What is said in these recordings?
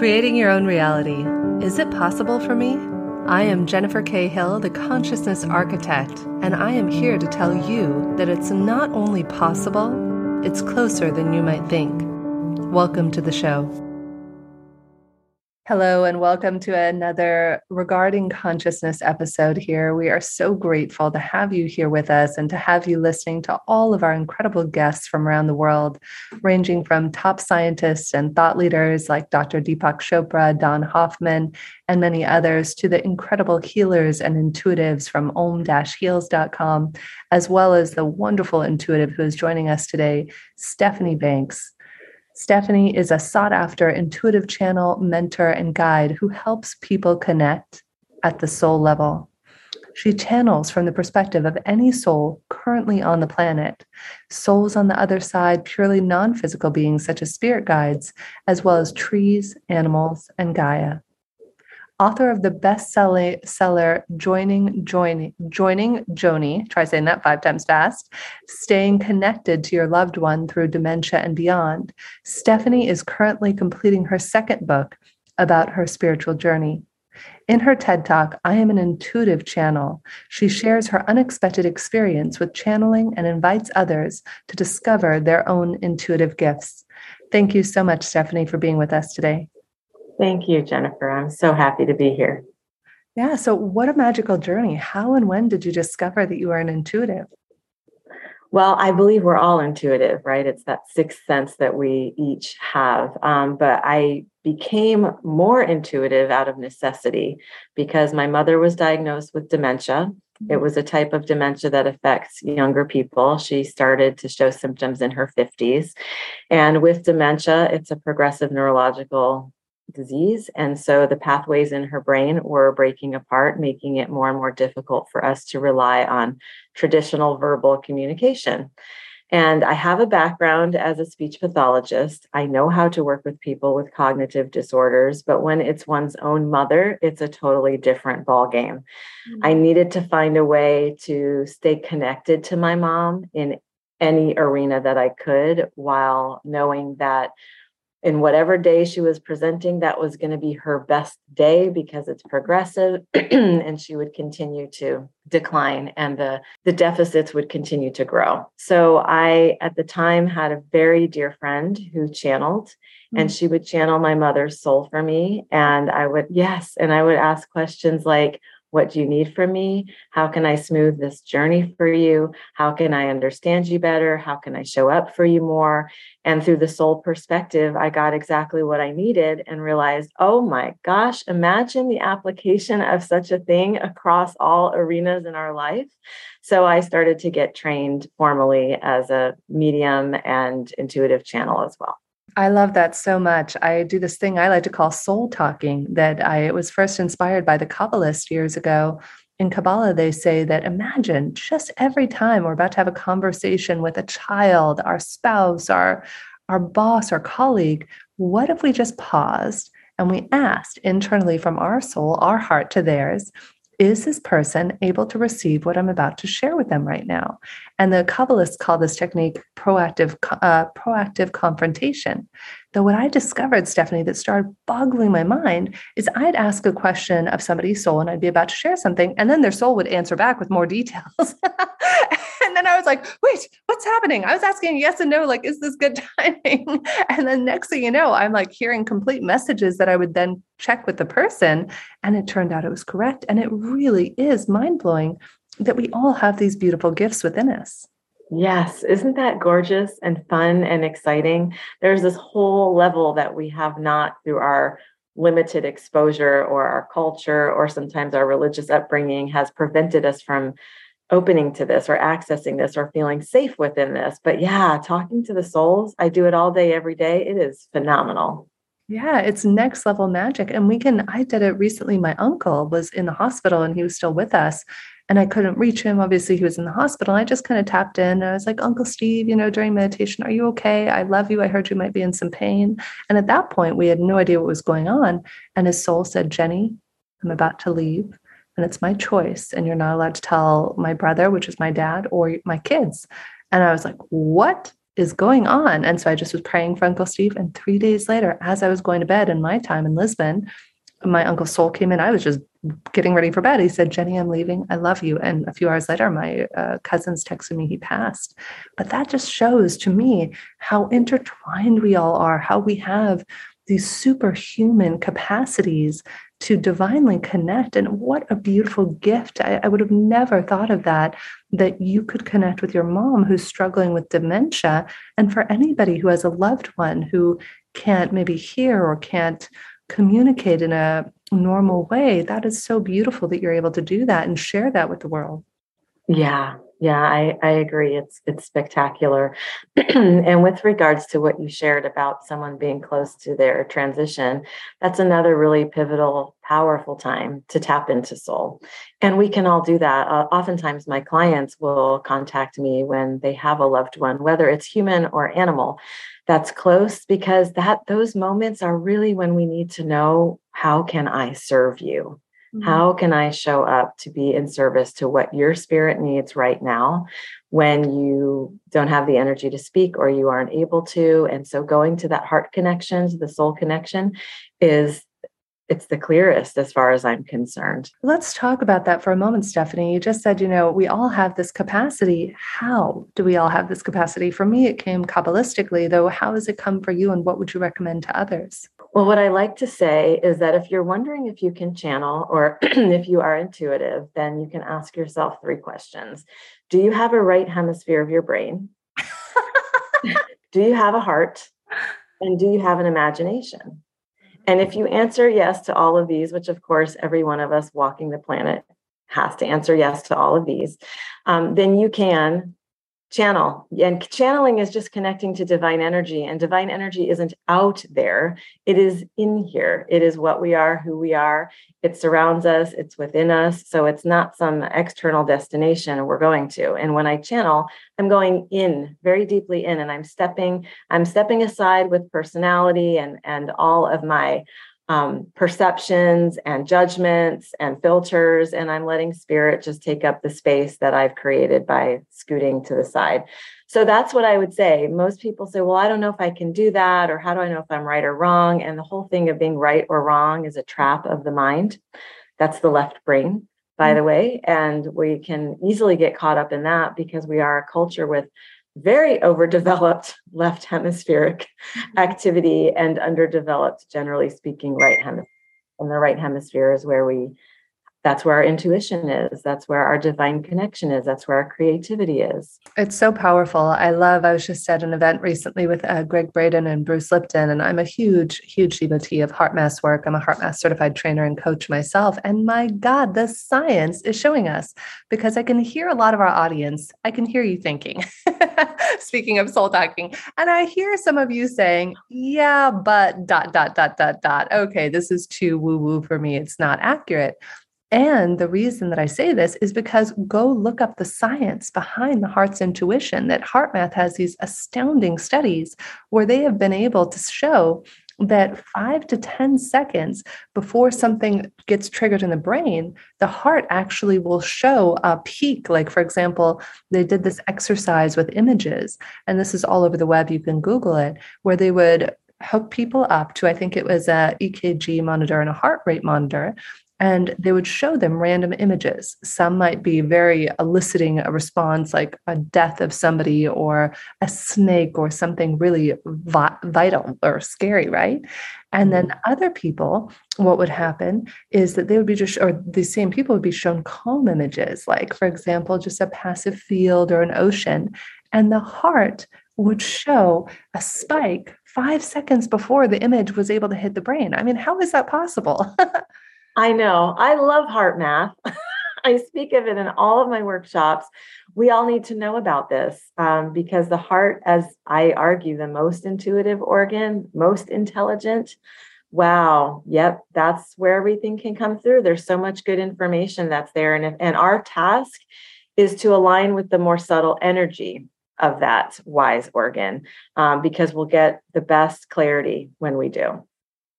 Creating your own reality. Is it possible for me? I am Jennifer K. Hill, the consciousness architect, and I am here to tell you that it's not only possible, it's closer than you might think. Welcome to the show. Hello, and welcome to another Regarding Consciousness episode here. We are so grateful to have you here with us and to have you listening to all of our incredible guests from around the world, ranging from top scientists and thought leaders like Dr. Deepak Chopra, Don Hoffman, and many others, to the incredible healers and intuitives from om-heals.com, as well as the wonderful intuitive who is joining us today, Stephanie Banks. Stephanie is a sought after intuitive channel, mentor, and guide who helps people connect at the soul level. She channels from the perspective of any soul currently on the planet, souls on the other side, purely non physical beings such as spirit guides, as well as trees, animals, and Gaia author of the bestseller Joining Joining Joining Joanie, try saying that five times fast, staying connected to your loved one through dementia and beyond. Stephanie is currently completing her second book about her spiritual journey. In her TED Talk, I am an intuitive channel. She shares her unexpected experience with channeling and invites others to discover their own intuitive gifts. Thank you so much, Stephanie, for being with us today. Thank you, Jennifer. I'm so happy to be here. Yeah. So, what a magical journey. How and when did you discover that you are an intuitive? Well, I believe we're all intuitive, right? It's that sixth sense that we each have. Um, but I became more intuitive out of necessity because my mother was diagnosed with dementia. It mm-hmm. was a type of dementia that affects younger people. She started to show symptoms in her 50s. And with dementia, it's a progressive neurological disease. And so the pathways in her brain were breaking apart, making it more and more difficult for us to rely on traditional verbal communication. And I have a background as a speech pathologist. I know how to work with people with cognitive disorders, but when it's one's own mother, it's a totally different ballgame. Mm-hmm. I needed to find a way to stay connected to my mom in any arena that I could while knowing that in whatever day she was presenting, that was going to be her best day because it's progressive and she would continue to decline and the, the deficits would continue to grow. So I, at the time, had a very dear friend who channeled mm-hmm. and she would channel my mother's soul for me. And I would, yes, and I would ask questions like, what do you need from me? How can I smooth this journey for you? How can I understand you better? How can I show up for you more? And through the soul perspective, I got exactly what I needed and realized, oh my gosh, imagine the application of such a thing across all arenas in our life. So I started to get trained formally as a medium and intuitive channel as well. I love that so much. I do this thing I like to call soul talking that I was first inspired by the Kabbalist years ago. In Kabbalah, they say that imagine just every time we're about to have a conversation with a child, our spouse, our, our boss, our colleague, what if we just paused and we asked internally from our soul, our heart to theirs, is this person able to receive what I'm about to share with them right now? And the Kabbalists call this technique proactive, uh, proactive confrontation. Though what I discovered, Stephanie, that started boggling my mind is I'd ask a question of somebody's soul and I'd be about to share something, and then their soul would answer back with more details. and then I was like, wait, what's happening? I was asking yes and no, like, is this good timing? and then next thing you know, I'm like hearing complete messages that I would then check with the person. And it turned out it was correct. And it really is mind blowing that we all have these beautiful gifts within us. Yes, isn't that gorgeous and fun and exciting? There's this whole level that we have not through our limited exposure or our culture or sometimes our religious upbringing has prevented us from opening to this or accessing this or feeling safe within this. But yeah, talking to the souls, I do it all day, every day. It is phenomenal. Yeah, it's next level magic. And we can, I did it recently. My uncle was in the hospital and he was still with us and I couldn't reach him. Obviously, he was in the hospital. I just kind of tapped in. I was like, Uncle Steve, you know, during meditation, are you okay? I love you. I heard you might be in some pain. And at that point, we had no idea what was going on. And his soul said, Jenny, I'm about to leave and it's my choice. And you're not allowed to tell my brother, which is my dad, or my kids. And I was like, what? is going on? And so I just was praying for Uncle Steve. And three days later, as I was going to bed in my time in Lisbon, my uncle's Soul came in. I was just getting ready for bed. He said, Jenny, I'm leaving. I love you. And a few hours later, my uh, cousins texted me he passed. But that just shows to me how intertwined we all are, how we have these superhuman capacities to divinely connect. And what a beautiful gift. I, I, would have never thought of that, that you could connect with your mom who's struggling with dementia. And for anybody who has a loved one who can't maybe hear or can't communicate in a normal way, that is so beautiful that you're able to do that and share that with the world. Yeah, yeah, I, I agree. It's it's spectacular. and with regards to what you shared about someone being close to their transition, that's another really pivotal, powerful time to tap into soul. And we can all do that. Uh, oftentimes, my clients will contact me when they have a loved one, whether it's human or animal, that's close, because that those moments are really when we need to know how can I serve you Mm-hmm. How can I show up to be in service to what your spirit needs right now when you don't have the energy to speak or you aren't able to? And so going to that heart connection, to the soul connection is it's the clearest as far as I'm concerned. Let's talk about that for a moment, Stephanie. You just said, you know, we all have this capacity. How do we all have this capacity? For me, it came Kabbalistically, though. How has it come for you, and what would you recommend to others? Well, what I like to say is that if you're wondering if you can channel or if you are intuitive, then you can ask yourself three questions Do you have a right hemisphere of your brain? do you have a heart? And do you have an imagination? And if you answer yes to all of these, which of course every one of us walking the planet has to answer yes to all of these, um, then you can channel. And channeling is just connecting to divine energy, and divine energy isn't out there, it is in here. It is what we are, who we are. It surrounds us, it's within us. So it's not some external destination we're going to. And when I channel, I'm going in very deeply in and I'm stepping I'm stepping aside with personality and and all of my um, perceptions and judgments and filters, and I'm letting spirit just take up the space that I've created by scooting to the side. So that's what I would say. Most people say, Well, I don't know if I can do that, or how do I know if I'm right or wrong? And the whole thing of being right or wrong is a trap of the mind. That's the left brain, by mm-hmm. the way. And we can easily get caught up in that because we are a culture with very overdeveloped left hemispheric mm-hmm. activity and underdeveloped, generally speaking, right hemisphere. And the right hemisphere is where we that's where our intuition is. That's where our divine connection is. That's where our creativity is. It's so powerful. I love i was just at an event recently with uh, gregg braden and bruce lipton and i'm a huge huge devotee of HeartMath work. I'm a HeartMath certified trainer and coach myself and my god the science is showing us because i can hear a lot of our audience. I can hear you thinking speaking of soul talking and i hear some of you saying yeah but dot dot dot dot dot. Okay this is too woo woo for me. It's not accurate and the reason that I say this is because go look up the science behind the heart's intuition. That HeartMath has these astounding studies where they have been able to show that five to 10 seconds before something gets triggered in the brain, the heart actually will show a peak. Like, for example, they did this exercise with images, and this is all over the web, you can Google it, where they would hook people up to, I think it was a EKG monitor and a heart rate monitor and they would show them random images. Some might be very eliciting a response, like a death of somebody or a snake or something really vi- vital or scary, right? And then mm-hmm. other people, what would happen is that they would be just, or the same people would be shown calm images, like, for example, just a passive field or an ocean. And the heart would show a spike five seconds before the image was able to hit the brain. I mean, how is that possible? I know. I love heart math. I speak of it in all of my workshops. We all need to know about this um, because the heart, as I argue, the most intuitive organ, most intelligent. Wow. Yep. That's where everything can come through. There's so much good information that's there. And, if, and our task is to align with the more subtle energy of that wise organ um, because we'll get the best clarity when we do.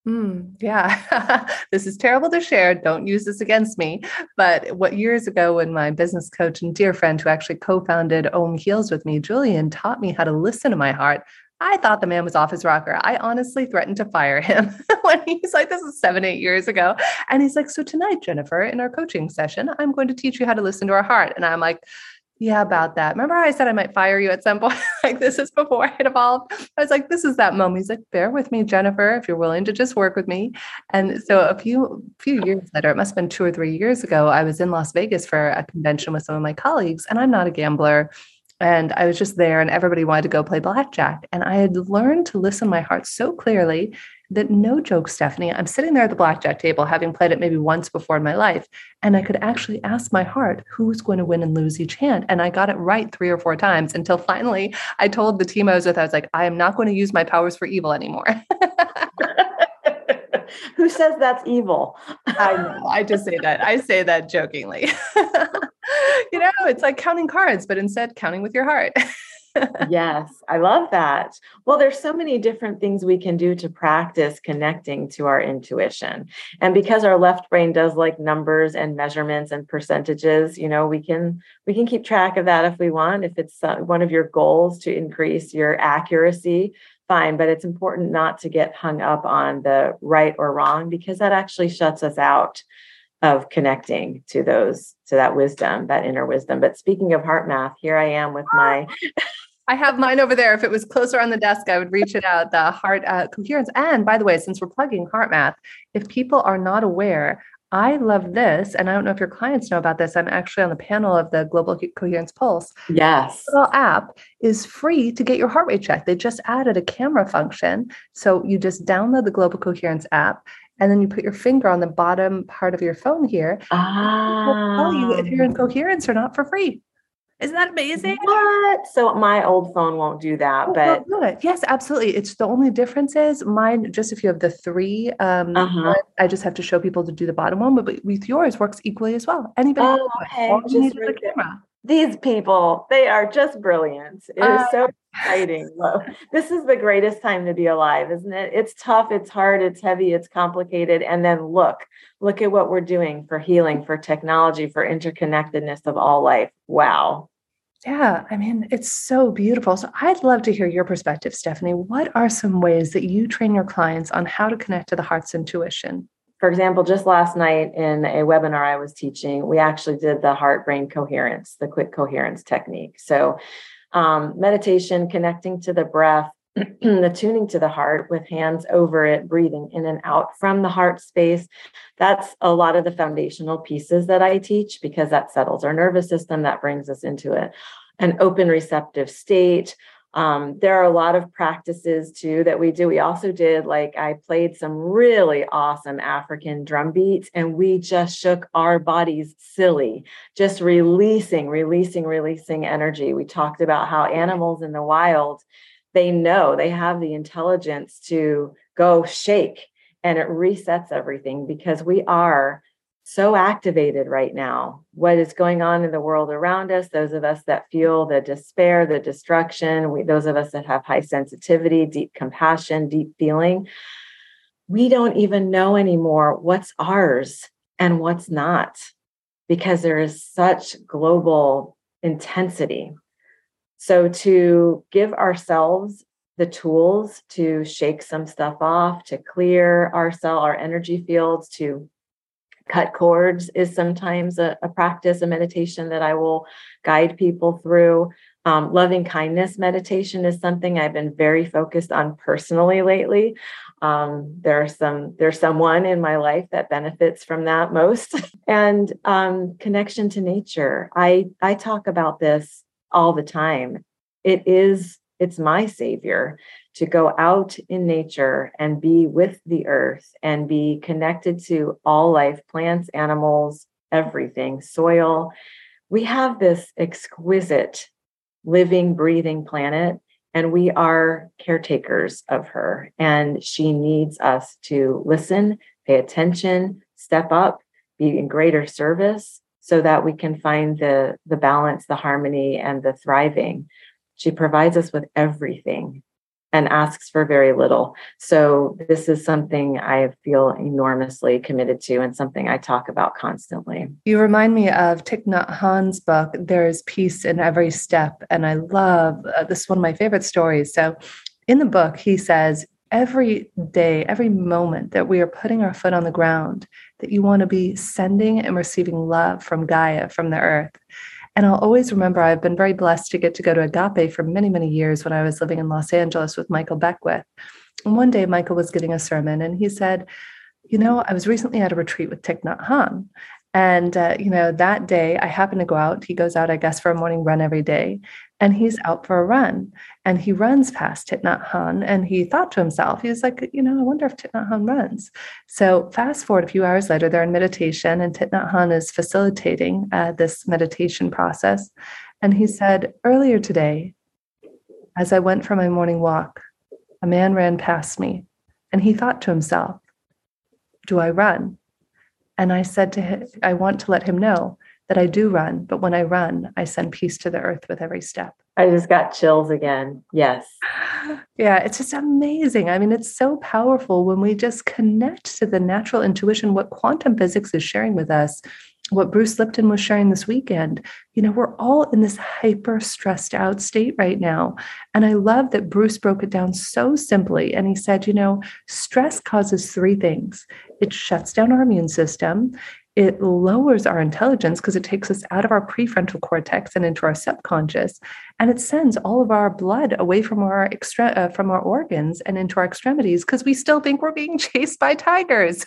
Mm, yeah, this is terrible to share. Don't use this against me. But what years ago, when my business coach and dear friend who actually co founded Om Heals with me, Julian, taught me how to listen to my heart, I thought the man was off his rocker. I honestly threatened to fire him when he's like, this is seven, eight years ago. And he's like, So tonight, Jennifer, in our coaching session, I'm going to teach you how to listen to our heart. And I'm like, yeah, about that. Remember how I said I might fire you at some point? like this is before it evolved. I was like, this is that moment. He's like, bear with me, Jennifer, if you're willing to just work with me. And so a few few years later, it must have been two or three years ago, I was in Las Vegas for a convention with some of my colleagues, and I'm not a gambler. And I was just there, and everybody wanted to go play blackjack. And I had learned to listen my heart so clearly that no joke, Stephanie, I'm sitting there at the blackjack table, having played it maybe once before in my life, and I could actually ask my heart who's going to win and lose each hand. And I got it right three or four times until finally I told the team I was with, I was like, I am not going to use my powers for evil anymore. Who says that's evil? I know. I just say that. I say that jokingly. you know, it's like counting cards, but instead counting with your heart yes, I love that. Well, there's so many different things we can do to practice connecting to our intuition. And because our left brain does like numbers and measurements and percentages, you know, we can we can keep track of that if we want. If it's uh, one of your goals to increase your accuracy, fine, but it's important not to get hung up on the right or wrong because that actually shuts us out of connecting to those to that wisdom that inner wisdom but speaking of heart math here i am with my I have mine over there. If it was closer on the desk, I would reach it out. The heart uh, coherence. And by the way, since we're plugging heart math, if people are not aware, I love this. And I don't know if your clients know about this. I'm actually on the panel of the Global Coherence Pulse. Yes. The app is free to get your heart rate checked. They just added a camera function. So you just download the Global Coherence app and then you put your finger on the bottom part of your phone here. Ah. tell you if you're in coherence or not for free. Isn't that amazing? What? So my old phone won't do that, oh, but good. yes, absolutely. It's the only difference is mine. Just if you have the three, um, uh-huh. I just have to show people to do the bottom one, but with yours works equally as well. Anybody? Oh, okay. All you need is the camera. These people, they are just brilliant. It uh, is so exciting. this is the greatest time to be alive, isn't it? It's tough, it's hard, it's heavy, it's complicated. And then look, look at what we're doing for healing, for technology, for interconnectedness of all life. Wow. Yeah, I mean, it's so beautiful. So I'd love to hear your perspective, Stephanie. What are some ways that you train your clients on how to connect to the heart's intuition? For example, just last night in a webinar I was teaching, we actually did the heart brain coherence, the quick coherence technique. So, um, meditation, connecting to the breath, the tuning to the heart with hands over it, breathing in and out from the heart space. That's a lot of the foundational pieces that I teach because that settles our nervous system, that brings us into a, an open receptive state. Um, there are a lot of practices too that we do. We also did like I played some really awesome African drum beats and we just shook our bodies silly, just releasing, releasing, releasing energy. We talked about how animals in the wild they know they have the intelligence to go shake and it resets everything because we are so activated right now. What is going on in the world around us, those of us that feel the despair, the destruction, we, those of us that have high sensitivity, deep compassion, deep feeling, we don't even know anymore what's ours and what's not because there is such global intensity. So, to give ourselves the tools to shake some stuff off, to clear ourselves, our energy fields, to cut cords is sometimes a, a, practice, a meditation that I will guide people through. Um, loving kindness meditation is something I've been very focused on personally lately. Um, there are some there's someone in my life that benefits from that most, and um, connection to nature. I I talk about this all the time. It is, it's my savior to go out in nature and be with the earth and be connected to all life, plants, animals, everything, soil. We have this exquisite living, breathing planet, and we are caretakers of her. And she needs us to listen, pay attention, step up, be in greater service, so that we can find the the balance the harmony and the thriving she provides us with everything and asks for very little. So this is something I feel enormously committed to and something I talk about constantly. You remind me of Thich Nhat Hanh's book, There's Peace in Every Step. And I love uh, this is one of my favorite stories. So in the book, he says, every day, every moment that we are putting our foot on the ground, that you want to be sending and receiving love from Gaia, from the earth. And I'll always remember I've been very blessed to get to go to Agape for many, many years when I was living in Los Angeles with Michael Beckwith. And one day, Michael was giving a sermon and he said, You know, I was recently at a retreat with Thich Nhat Hanh. And, uh, you know, that day I happened to go out. He goes out, I guess, for a morning run every day and he's out for a run and he runs past Thich Hanh and he thought to himself, he was like, you know, I wonder if Thich Hanh runs. So fast forward a few hours later, they're in meditation and Thich Hanh is facilitating uh, this meditation process. And he said, earlier today, as I went for my morning walk, a man ran past me and he thought to himself, do I run? And I said to him, I want to let him know that I do run, but when I run, I send peace to the earth with every step. I just got chills again. Yes. Yeah, it's just amazing. I mean, it's so powerful when we just connect to the natural intuition, what quantum physics is sharing with us, what Bruce Lipton was sharing this weekend. You know, we're all in this hyper stressed out state right now. And I love that Bruce broke it down so simply. And he said, you know, stress causes three things it shuts down our immune system, it lowers our intelligence because it takes us out of our prefrontal cortex and into our subconscious and it sends all of our blood away from our extra uh, from our organs and into our extremities because we still think we're being chased by tigers.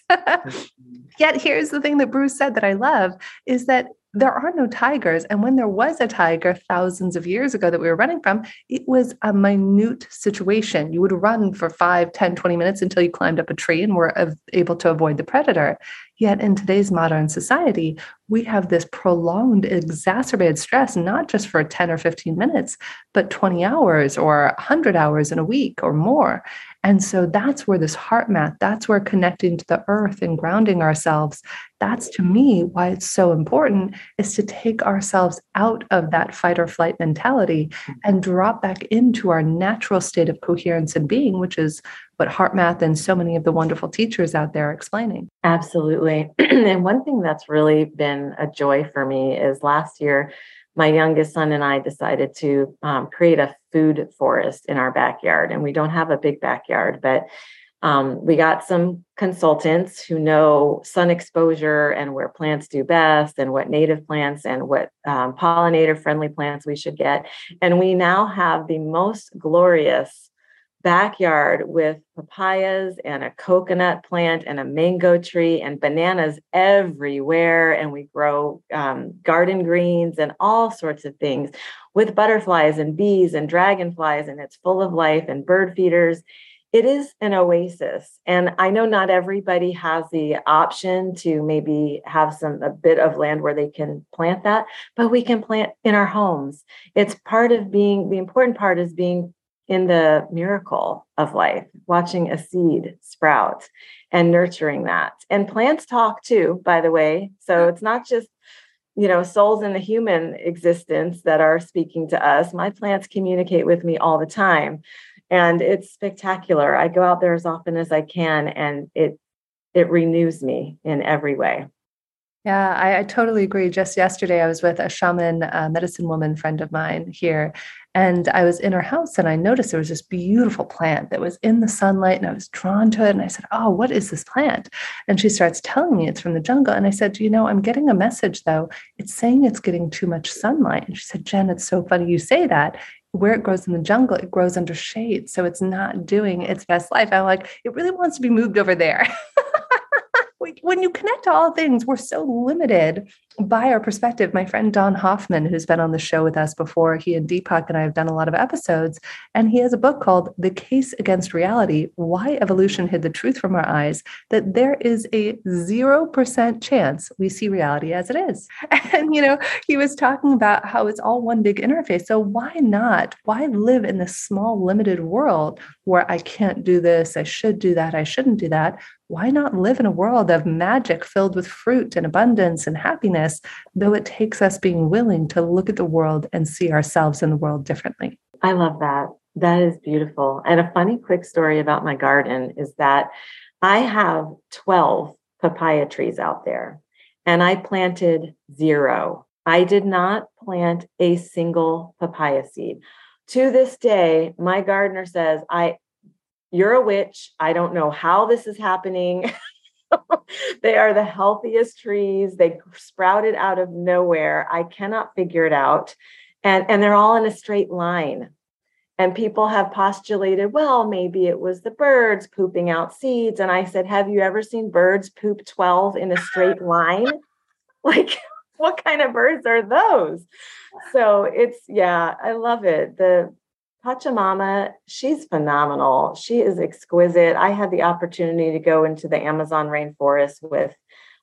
Yet here's the thing that bruce said that i love is that there are no tigers. And when there was a tiger thousands of years ago that we were running from, it was a minute situation. You would run for 5, 10, 20 minutes until you climbed up a tree and were able to avoid the predator. Yet in today's modern society, we have this prolonged, exacerbated stress, not just for 10 or 15 minutes, but 20 hours or 100 hours in a week or more. And so that's where this HeartMath, that's where connecting to the earth and grounding ourselves, that's to me why it's so important is to take ourselves out of that fight or flight mentality mm-hmm. and drop back into our natural state of coherence and being, which is what heart math and so many of the wonderful teachers out there are explaining. Absolutely. and one thing that's really been a joy for me is last year my youngest son and I decided to um, create a food forest in our backyard. And we don't have a big backyard, but um, we got some consultants who know sun exposure and where plants do best, and what native plants and what um, pollinator friendly plants we should get. And we now have the most glorious backyard with papayas and a coconut plant and a mango tree and bananas everywhere. And we grow um, garden greens and all sorts of things with butterflies and bees and dragonflies. And it's full of life and bird feeders. It is an oasis. And I know not everybody has the option to maybe have some a bit of land where they can plant that, but we can plant in our homes. It's part of being the important part is being in the miracle of life, watching a seed sprout and nurturing that. And plants talk too, by the way. So it's not just, you know, souls in the human existence that are speaking to us. My plants communicate with me all the time. And it's spectacular. I go out there as often as I can and it it renews me in every way. Yeah, I, I, totally agree. Just yesterday, I was with a shaman, a medicine woman friend of mine here, and I was in her house and I noticed there was this beautiful plant that was in the sunlight and I was drawn to it. And I said, Oh, what is this plant? And she starts telling me it's from the jungle. And I said, You know, I'm getting a message though. It's saying it's getting too much sunlight. And she said, Jen, it's so funny you say that. Where it grows in the jungle, it grows under shade. So it's not doing its best life. I'm like, it really wants to be moved over there. when you connect to all things, we're so limited by our perspective. My friend Don Hoffman, who's been on the show with us before, he and Deepak and I have done a lot of episodes, and he has a book called The Case Against Reality Why Evolution Hid the Truth from Our Eyes, that there is a 0% chance we see reality as it is. And, you know, he was talking about how it's all one big interface. So why not? Why live in this small, limited world where I can't do this, I should do that, I shouldn't do that? Why not live in a world of magic filled with fruit and abundance and happiness, though it takes us being willing to look at the world and see ourselves in the world differently? I love that. That is beautiful. And a funny quick story about my garden is that I have 12 papaya trees out there and I planted zero. I did not plant a single papaya seed. To this day, my gardener says, I you're a witch. I don't know how this is happening. they are the healthiest trees. They sprouted out of nowhere. I cannot figure it out. And, and they're all in a straight line. And people have postulated, well, maybe it was the birds pooping out seeds. And I said, Have you ever seen birds poop 12 in a straight line? like, what kind of birds are those? So it's, yeah, I love it. The Pachamama, she's phenomenal. She is exquisite. I had the opportunity to go into the Amazon rainforest with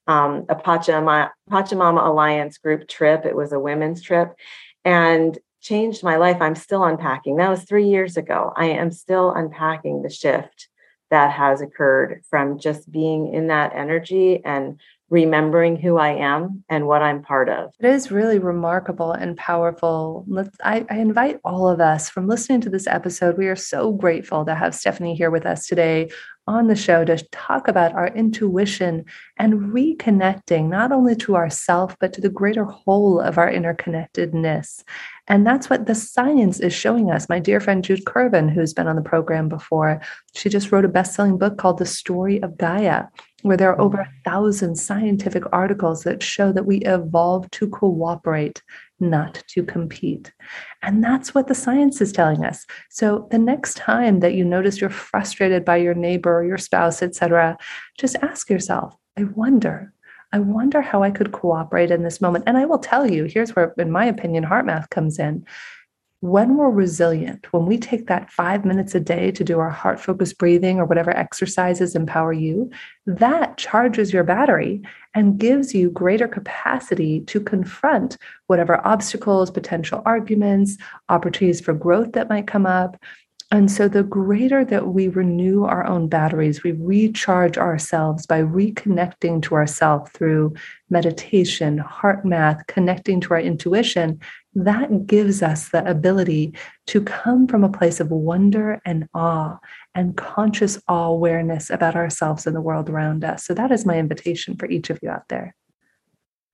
um, a Pachamama, Pachamama Alliance group trip. It was a women's trip. And changed my life. I'm still unpacking. That was three years ago. I am still unpacking the shift that has occurred from just being in that energy and remembering who I am and what I'm part of. It is really remarkable and powerful. Let's, I, I, invite all of us from listening to this episode. We are so grateful to have Stephanie here with us today on the show to talk about our intuition and reconnecting not only to ourself but to the greater whole of our interconnectedness. And that's what the science is showing us. My dear friend Jude Currivan who's been on the program before she just wrote a best-selling book called the story of gaia where there are mm-hmm. over a thousand scientific articles that show that we evolve to cooperate not to compete. And that's what the science is telling us. So the next time that you notice you're frustrated by your neighbor or your spouse, etc., just ask yourself, I wonder, I wonder how I could cooperate in this moment. And I will tell you, here's where, in my opinion, heart math comes in when we're resilient, when we take that five minutes a day to do our heart focused breathing or whatever exercises empower you, that charges your battery and gives you greater capacity to confront whatever obstacles, potential arguments, opportunities for growth that might come up. And so, the greater that we renew our own batteries, we recharge ourselves by reconnecting to ourselves through meditation, heart math, connecting to our intuition, that gives us the ability to come from a place of wonder and awe and conscious awareness about ourselves and the world around us. So, that is my invitation for each of you out there.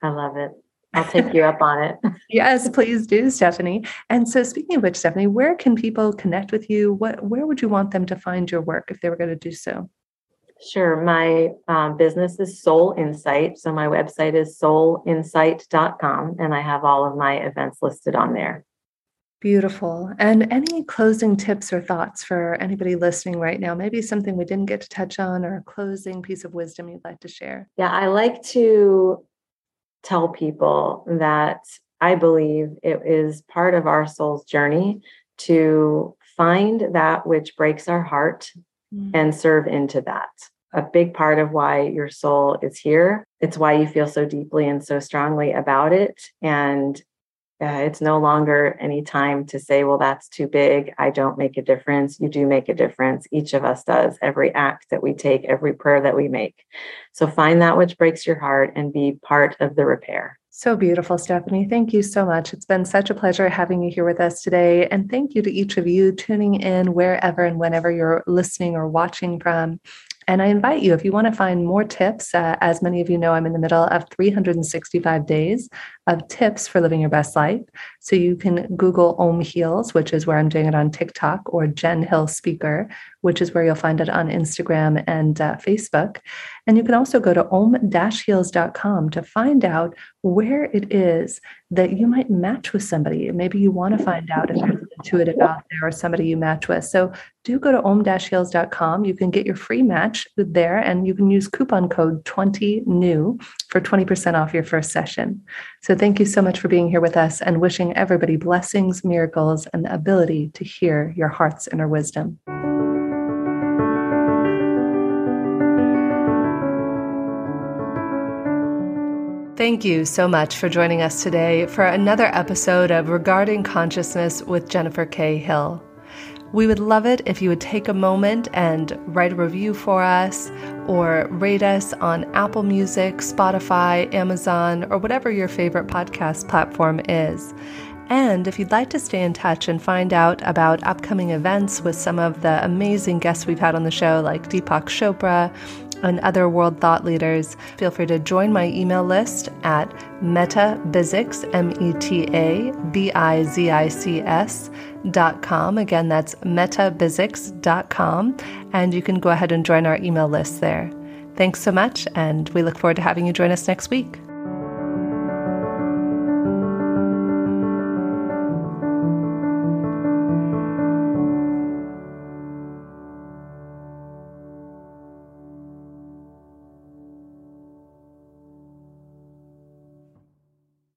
I love it. I'll take you up on it. yes, please do, Stephanie. And so, speaking of which, Stephanie, where can people connect with you? What, where would you want them to find your work if they were going to do so? Sure. My um, business is Soul Insight. So, my website is soulinsight.com, and I have all of my events listed on there. Beautiful. And any closing tips or thoughts for anybody listening right now? Maybe something we didn't get to touch on or a closing piece of wisdom you'd like to share? Yeah, I like to tell people that I believe it is part of our soul's journey to find that which breaks our heart mm. and serve into that. A big part of why your soul is here. It's why you feel so deeply and so strongly about it. And uh, it's no longer any time to say, well, that's too big. I don't make a difference. You do make a difference. Each of us does. Every act that we take, every prayer that we make. So find that which breaks your heart and be part of the repair. So beautiful, Stephanie. Thank you so much. It's been such a pleasure having you here with us today. And thank you to each of you tuning in wherever and whenever you're listening or watching from. And I invite you, if you want to find more tips, uh, as many of you know, I'm in the middle of 365 days of tips for living your best life. So you can Google Om Heals, which is where I'm doing it on TikTok, or Jen Hill Speaker, which is where you'll find it on Instagram and uh, Facebook. And you can also go to om-heals.com to find out where it is that you might match with somebody. Maybe you want to find out if there's intuitive out there or somebody you match with. So do go to om-heals.com. You can get your free match there and you can use coupon code 20new for 20% off your first session. So thank you so much for being here with us and wishing everybody blessings, miracles, and the ability to hear your heart's inner wisdom. Thank you so much for joining us today for another episode of Regarding Consciousness with Jennifer K. Hill. We would love it if you would take a moment and write a review for us or rate us on Apple Music, Spotify, Amazon, or whatever your favorite podcast platform is. And if you'd like to stay in touch and find out about upcoming events with some of the amazing guests we've had on the show, like Deepak Chopra and other world thought leaders, feel free to join my email list at metabizics, M-E-T-A-B-I-Z-I-C-S dot com. Again, that's metabizics.com. And you can go ahead and join our email list there. Thanks so much, and we look forward to having you join us next week.